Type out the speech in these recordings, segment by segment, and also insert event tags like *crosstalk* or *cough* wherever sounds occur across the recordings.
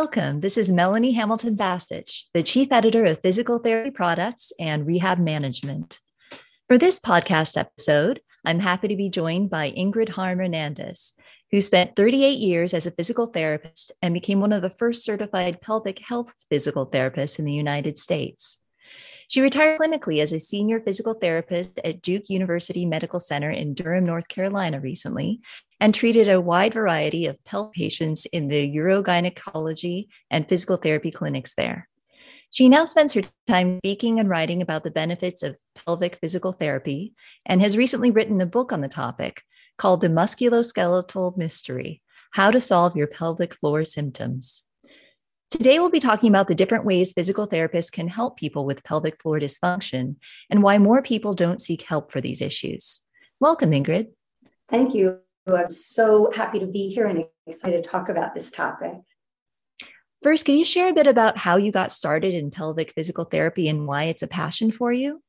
Welcome. This is Melanie Hamilton Basich, the Chief Editor of Physical Therapy Products and Rehab Management. For this podcast episode, I'm happy to be joined by Ingrid Harm Ernandes, who spent 38 years as a physical therapist and became one of the first certified pelvic health physical therapists in the United States. She retired clinically as a senior physical therapist at Duke University Medical Center in Durham, North Carolina recently, and treated a wide variety of PELP patients in the urogynecology and physical therapy clinics there. She now spends her time speaking and writing about the benefits of pelvic physical therapy and has recently written a book on the topic called The Musculoskeletal Mystery How to Solve Your Pelvic Floor Symptoms. Today, we'll be talking about the different ways physical therapists can help people with pelvic floor dysfunction and why more people don't seek help for these issues. Welcome, Ingrid. Thank you. I'm so happy to be here and excited to talk about this topic. First, can you share a bit about how you got started in pelvic physical therapy and why it's a passion for you?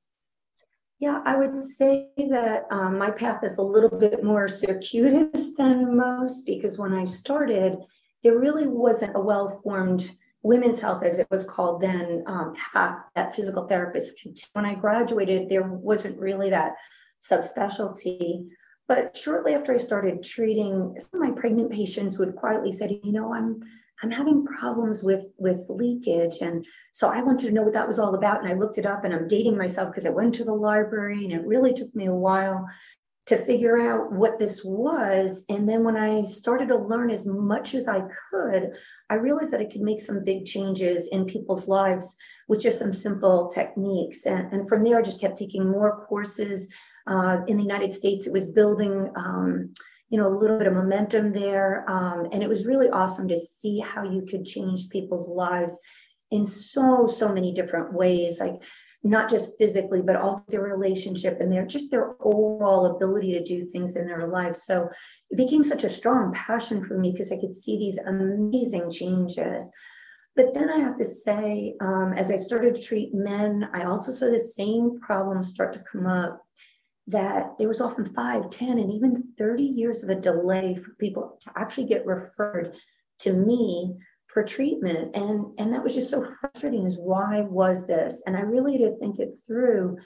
Yeah, I would say that um, my path is a little bit more circuitous than most because when I started, there really wasn't a well formed women's health, as it was called then, um, path that physical therapists could. When I graduated, there wasn't really that subspecialty. But shortly after I started treating, some of my pregnant patients would quietly say, you know, I'm I'm having problems with with leakage, and so I wanted to know what that was all about. And I looked it up, and I'm dating myself because I went to the library, and it really took me a while to figure out what this was. And then when I started to learn as much as I could, I realized that I could make some big changes in people's lives with just some simple techniques. And, and from there, I just kept taking more courses. Uh, in the United States, it was building. Um, you know, a little bit of momentum there. Um, and it was really awesome to see how you could change people's lives in so, so many different ways. Like not just physically, but also their relationship and their just their overall ability to do things in their lives. So it became such a strong passion for me because I could see these amazing changes. But then I have to say, um, as I started to treat men, I also saw the same problems start to come up that there was often five, 10, and even 30 years of a delay for people to actually get referred to me for treatment. And and that was just so frustrating is why was this? And i really did think it through.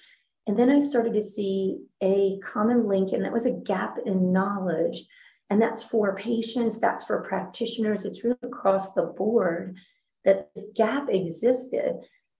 And then i started to see a common link and that was a gap in knowledge. And that's for patients that's for practitioners. It's really across the board that this gap existed.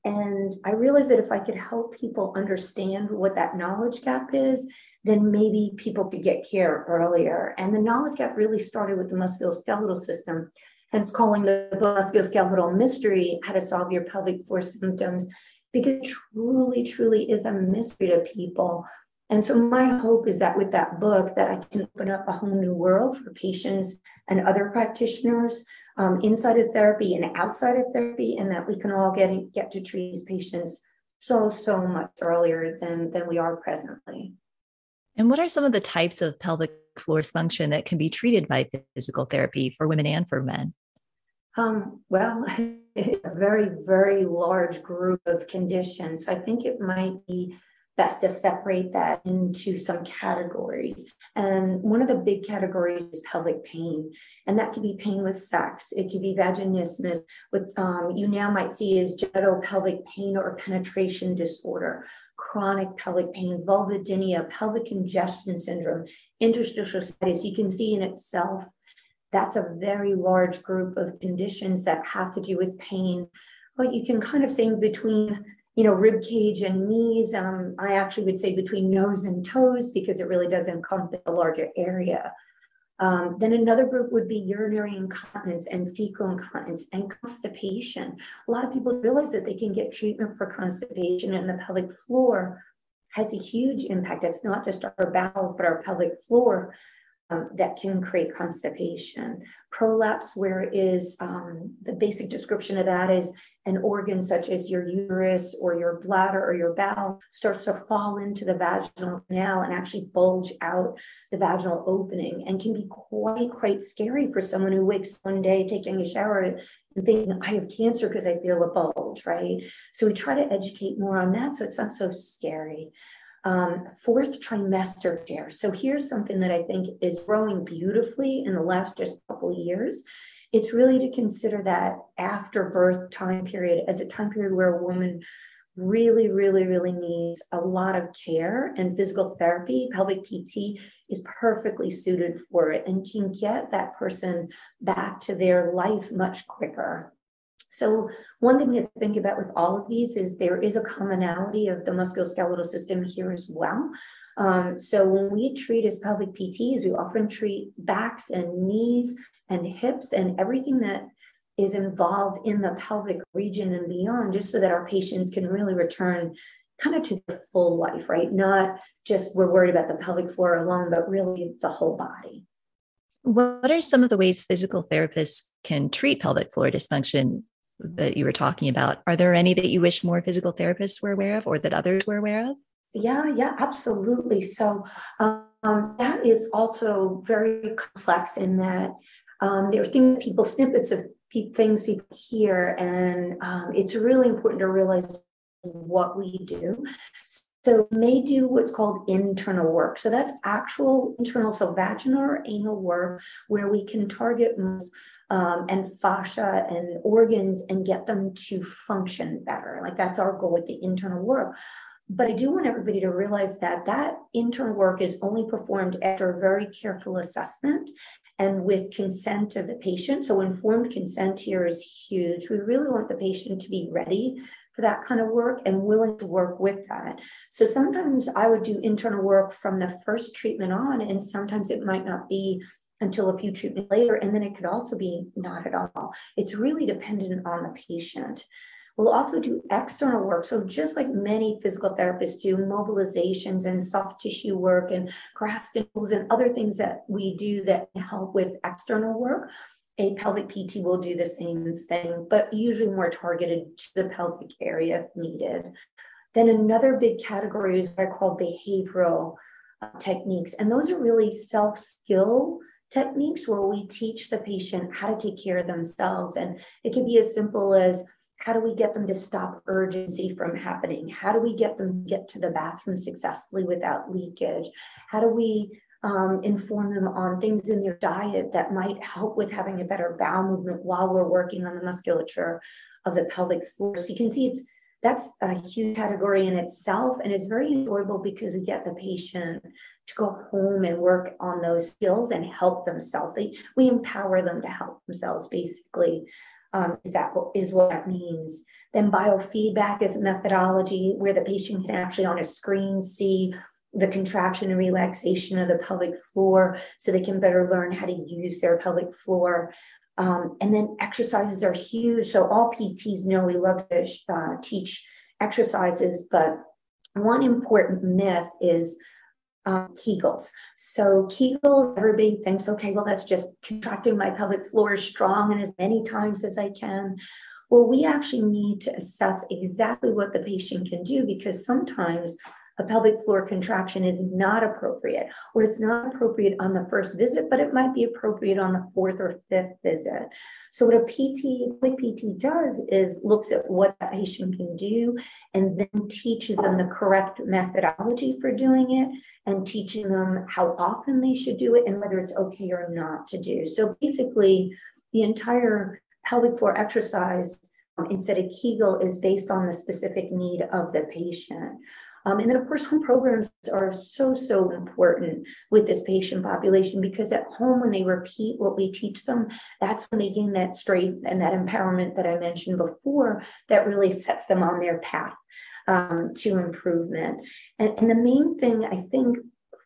And i realized that if i could help people understand what that knowledge gap is then maybe people could get care earlier. And the knowledge gap really started with the musculoskeletal system hence calling the musculoskeletal mystery how to solve your pelvic floor symptoms because truly truly is a mystery to people. And so my hope is that with that book that i can open up a whole new world for patients and other practitioners um, inside of therapy and outside of therapy and that we can all get, get to treat these patients so so much earlier than than we are presently. And what are some of the types of pelvic floor dysfunction that can be treated by physical therapy for women and for men? Um, well, *laughs* a very, very large group of conditions. I think it might be best to separate that into some categories. And one of the big categories is pelvic pain, and that could be pain with sex. It could be vaginismus, what um, you now might see as genital pelvic pain or penetration disorder chronic pelvic pain, vulvodynia, pelvic congestion syndrome, interstitial cystitis. You can see in itself that's a very large group of conditions that have to do with pain. But you can kind of say between, you know, rib cage and knees. Um, I actually would say between nose and toes because it really does encompass a larger area. Um, then another group would be urinary incontinence and fecal incontinence and constipation. A lot of people realize that they can get treatment for constipation, and the pelvic floor has a huge impact. It's not just our bowels, but our pelvic floor um, that can create constipation. Prolapse, where is um, the basic description of that is an organ such as your uterus or your bladder or your bowel starts to fall into the vaginal canal and actually bulge out the vaginal opening and can be quite, quite scary for someone who wakes one day taking a shower and thinking, I have cancer because I feel a bulge, right? So we try to educate more on that so it's not so scary um, fourth trimester care. So here's something that I think is growing beautifully in the last just couple of years it's really to consider that after birth time period as a time period where a woman really, really, really needs a lot of care and physical therapy. Pelvic PT is perfectly suited for it and can get that person back to their life much quicker. So, one thing to think about with all of these is there is a commonality of the musculoskeletal system here as well. Um, so, when we treat as pelvic PTs, we often treat backs and knees and hips and everything that is involved in the pelvic region and beyond, just so that our patients can really return kind of to their full life, right? Not just we're worried about the pelvic floor alone, but really the whole body. What are some of the ways physical therapists can treat pelvic floor dysfunction that you were talking about? Are there any that you wish more physical therapists were aware of or that others were aware of? Yeah, yeah, absolutely. So um, that is also very complex in that um, there are things people snippets of things people hear, and um, it's really important to realize what we do. So may do what's called internal work. So that's actual internal, so vaginal or anal work where we can target muscles um, and fascia and organs and get them to function better. Like that's our goal with the internal work. But I do want everybody to realize that that internal work is only performed after a very careful assessment and with consent of the patient. So informed consent here is huge. We really want the patient to be ready for that kind of work and willing to work with that. So sometimes I would do internal work from the first treatment on, and sometimes it might not be until a few treatments later. And then it could also be not at all. It's really dependent on the patient. We'll also do external work. So, just like many physical therapists do, mobilizations and soft tissue work and tools and other things that we do that help with external work. A pelvic PT will do the same thing, but usually more targeted to the pelvic area if needed. Then another big category is what I call behavioral uh, techniques. And those are really self skill techniques where we teach the patient how to take care of themselves. And it can be as simple as how do we get them to stop urgency from happening? How do we get them to get to the bathroom successfully without leakage? How do we um, inform them on things in their diet that might help with having a better bowel movement while we're working on the musculature of the pelvic floor? So you can see it's that's a huge category in itself, and it's very enjoyable because we get the patient to go home and work on those skills and help themselves. They, we empower them to help themselves, basically um, is that what is what that means. Then biofeedback is a methodology where the patient can actually on a screen see the contraction and relaxation of the pelvic floor so they can better learn how to use their pelvic floor. Um, and then exercises are huge. So all PTs know we love to uh, teach exercises, but one important myth is um, Kegels. So Kegels, everybody thinks, okay, well, that's just contracting my pelvic floor strong and as many times as I can. Well, we actually need to assess exactly what the patient can do because sometimes a pelvic floor contraction is not appropriate, or it's not appropriate on the first visit, but it might be appropriate on the fourth or fifth visit. So what a PT, what PT does is looks at what that patient can do and then teaches them the correct methodology for doing it and teaching them how often they should do it and whether it's okay or not to do. So basically, the entire pelvic floor exercise um, instead of Kegel is based on the specific need of the patient. Um, and then, of course, home programs are so, so important with this patient population because at home, when they repeat what we teach them, that's when they gain that strength and that empowerment that I mentioned before that really sets them on their path um, to improvement. And, and the main thing I think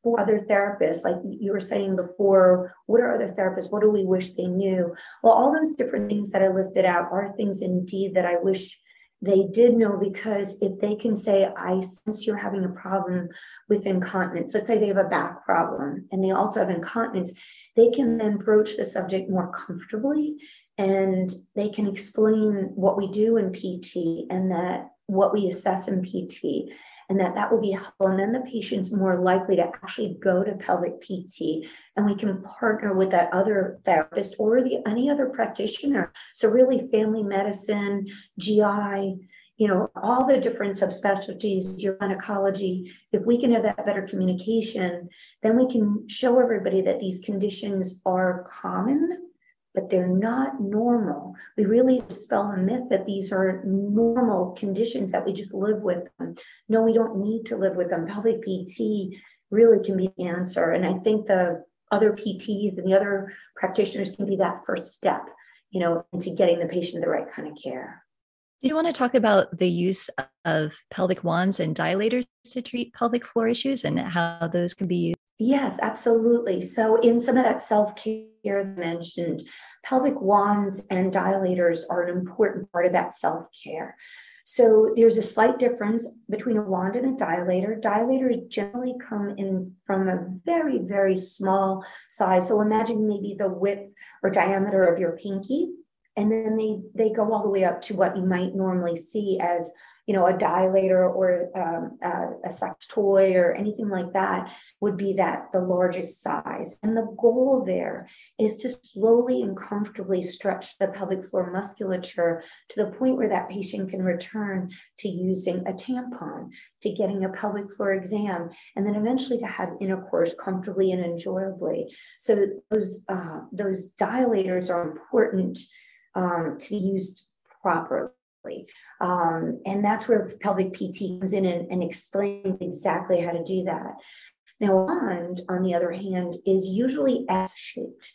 for other therapists, like you were saying before, what are other therapists? What do we wish they knew? Well, all those different things that I listed out are things indeed that I wish they did know because if they can say, I sense you're having a problem with incontinence, let's say they have a back problem and they also have incontinence, they can then broach the subject more comfortably and they can explain what we do in PT and that what we assess in PT and that that will be helpful. And then the patient's more likely to actually go to pelvic PT, and we can partner with that other therapist or the any other practitioner. So really, family medicine, GI, you know, all the different subspecialties, urogynecology. If we can have that better communication, then we can show everybody that these conditions are common but they're not normal. We really dispel a myth that these are normal conditions that we just live with them. No, we don't need to live with them. Pelvic PT really can be the answer. And I think the other PTs and the other practitioners can be that first step, you know, into getting the patient the right kind of care. Do you want to talk about the use of pelvic wands and dilators to treat pelvic floor issues and how those can be used? Yes, absolutely. So, in some of that self care mentioned, pelvic wands and dilators are an important part of that self care. So, there's a slight difference between a wand and a dilator. Dilators generally come in from a very, very small size. So, imagine maybe the width or diameter of your pinky and then they they go all the way up to what you might normally see as you know a dilator or um, a, a sex toy or anything like that would be that the largest size and the goal there is to slowly and comfortably stretch the pelvic floor musculature to the point where that patient can return to using a tampon to getting a pelvic floor exam and then eventually to have intercourse comfortably and enjoyably so those uh, those dilators are important um, to be used properly. Um, and that's where pelvic PT comes in and, and explains exactly how to do that. Now, wand, on the other hand, is usually S shaped.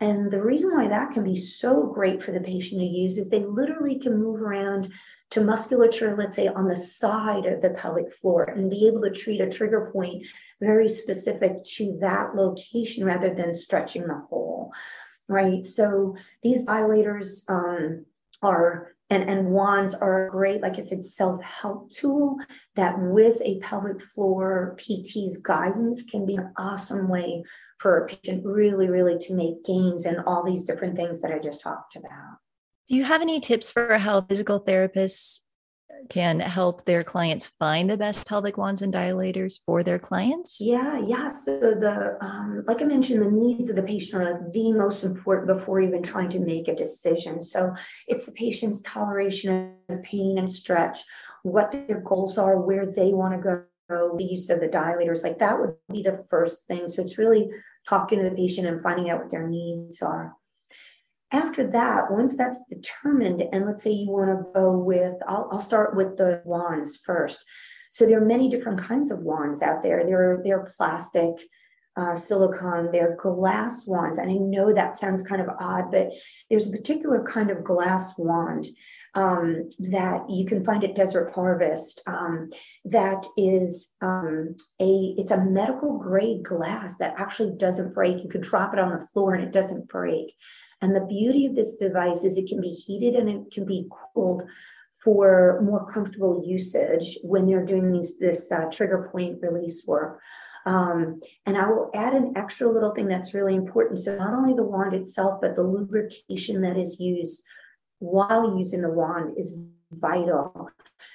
And the reason why that can be so great for the patient to use is they literally can move around to musculature, let's say on the side of the pelvic floor, and be able to treat a trigger point very specific to that location rather than stretching the whole right? So these dilators um, are and, and wands are a great, like I said, self-help tool that with a pelvic floor PT's guidance can be an awesome way for a patient really, really to make gains and all these different things that I just talked about. Do you have any tips for how physical therapists can help their clients find the best pelvic wands and dilators for their clients? Yeah, yeah. So the um, like I mentioned, the needs of the patient are like the most important before even trying to make a decision. So it's the patient's toleration of pain and stretch, what their goals are, where they want to go, the use of the dilators. Like that would be the first thing. So it's really talking to the patient and finding out what their needs are. After that, once that's determined, and let's say you want to go with, I'll, I'll start with the wands first. So there are many different kinds of wands out there. There are, there are plastic, uh, silicone, they're glass wands. And I know that sounds kind of odd, but there's a particular kind of glass wand um, that you can find at Desert Harvest um, that is um, a it's a medical grade glass that actually doesn't break. You can drop it on the floor and it doesn't break. And the beauty of this device is it can be heated and it can be cooled for more comfortable usage when they're doing these, this uh, trigger point release work. Um, and I will add an extra little thing that's really important. So, not only the wand itself, but the lubrication that is used while using the wand is vital.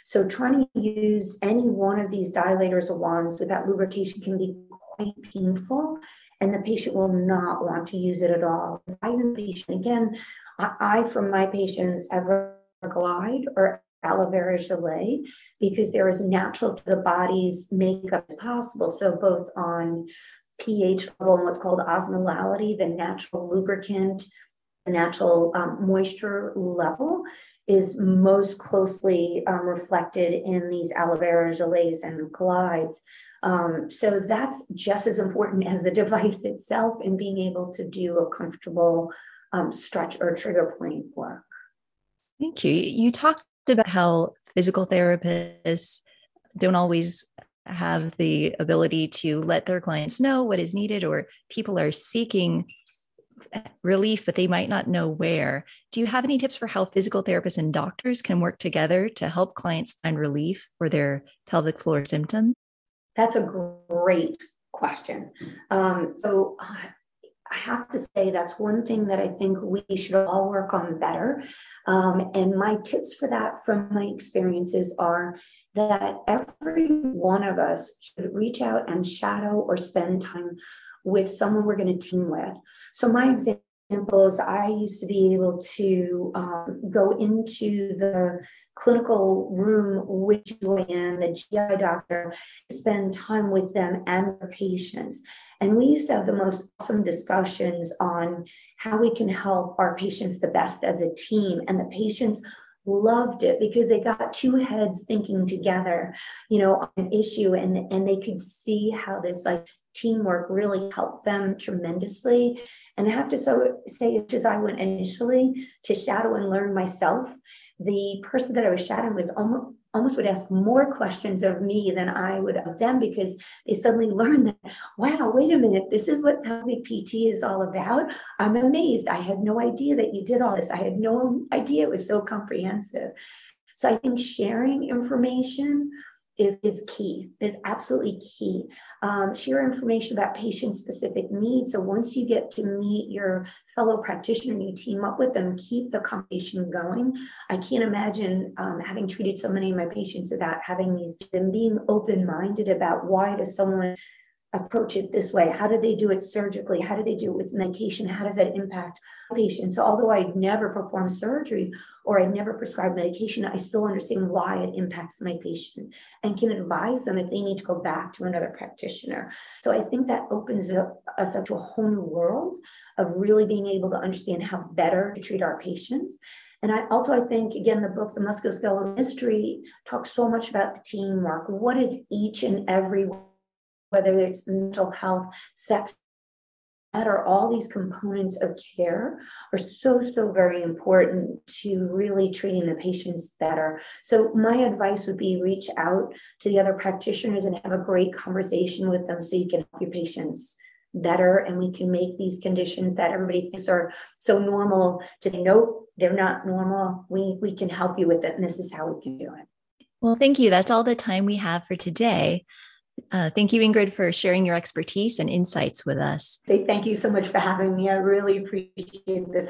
So, trying to use any one of these dilators or wands without lubrication can be quite painful and the patient will not want to use it at all. I patient, again, I, I from my patients ever glide or aloe vera gelée because they're as natural to the body's makeup as possible. So both on pH level and what's called osmolality, the natural lubricant, the natural um, moisture level is most closely um, reflected in these aloe vera gelées and glides. Um, so that's just as important as the device itself and being able to do a comfortable um, stretch or trigger point work. Thank you. You talked about how physical therapists don't always have the ability to let their clients know what is needed, or people are seeking relief, but they might not know where. Do you have any tips for how physical therapists and doctors can work together to help clients find relief for their pelvic floor symptoms? That's a great question. Um, so I have to say that's one thing that I think we should all work on better. Um, and my tips for that from my experiences are that every one of us should reach out and shadow or spend time with someone we're going to team with. So my example examples, I used to be able to um, go into the clinical room with Joanne, the GI doctor, spend time with them and their patients. And we used to have the most awesome discussions on how we can help our patients the best as a team. And the patients loved it because they got two heads thinking together, you know, on an issue and, and they could see how this like teamwork really helped them tremendously. And I have to so say, as I went initially to shadow and learn myself, the person that I was shadowing was almost almost would ask more questions of me than I would of them because they suddenly learned that, wow, wait a minute, this is what pelvic PT is all about. I'm amazed. I had no idea that you did all this. I had no idea it was so comprehensive. So I think sharing information is, is key, is absolutely key. Um, share information about patient specific needs. So once you get to meet your fellow practitioner and you team up with them, keep the conversation going. I can't imagine um, having treated so many of my patients without having these, and being open minded about why does someone approach it this way? How do they do it surgically? How do they do it with medication? How does that impact patients? So although I never perform surgery or I never prescribe medication, I still understand why it impacts my patient and can advise them if they need to go back to another practitioner. So I think that opens up, us up to a whole new world of really being able to understand how better to treat our patients. And I also I think again the book The Musculoskeletal Mystery talks so much about the teamwork. What is each and every whether it's mental health, sex, that are all these components of care are so so very important to really treating the patients better. So my advice would be reach out to the other practitioners and have a great conversation with them so you can help your patients better and we can make these conditions that everybody thinks are so normal to say nope they're not normal. We we can help you with it and this is how we can do it. Well thank you. That's all the time we have for today uh, thank you, Ingrid, for sharing your expertise and insights with us. Thank you so much for having me. I really appreciate this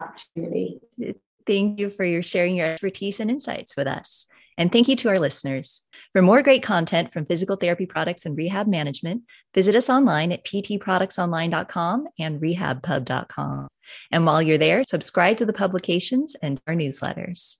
opportunity. Thank you for your sharing your expertise and insights with us. And thank you to our listeners. For more great content from physical therapy products and rehab management, visit us online at ptproductsonline.com and rehabpub.com. And while you're there, subscribe to the publications and our newsletters.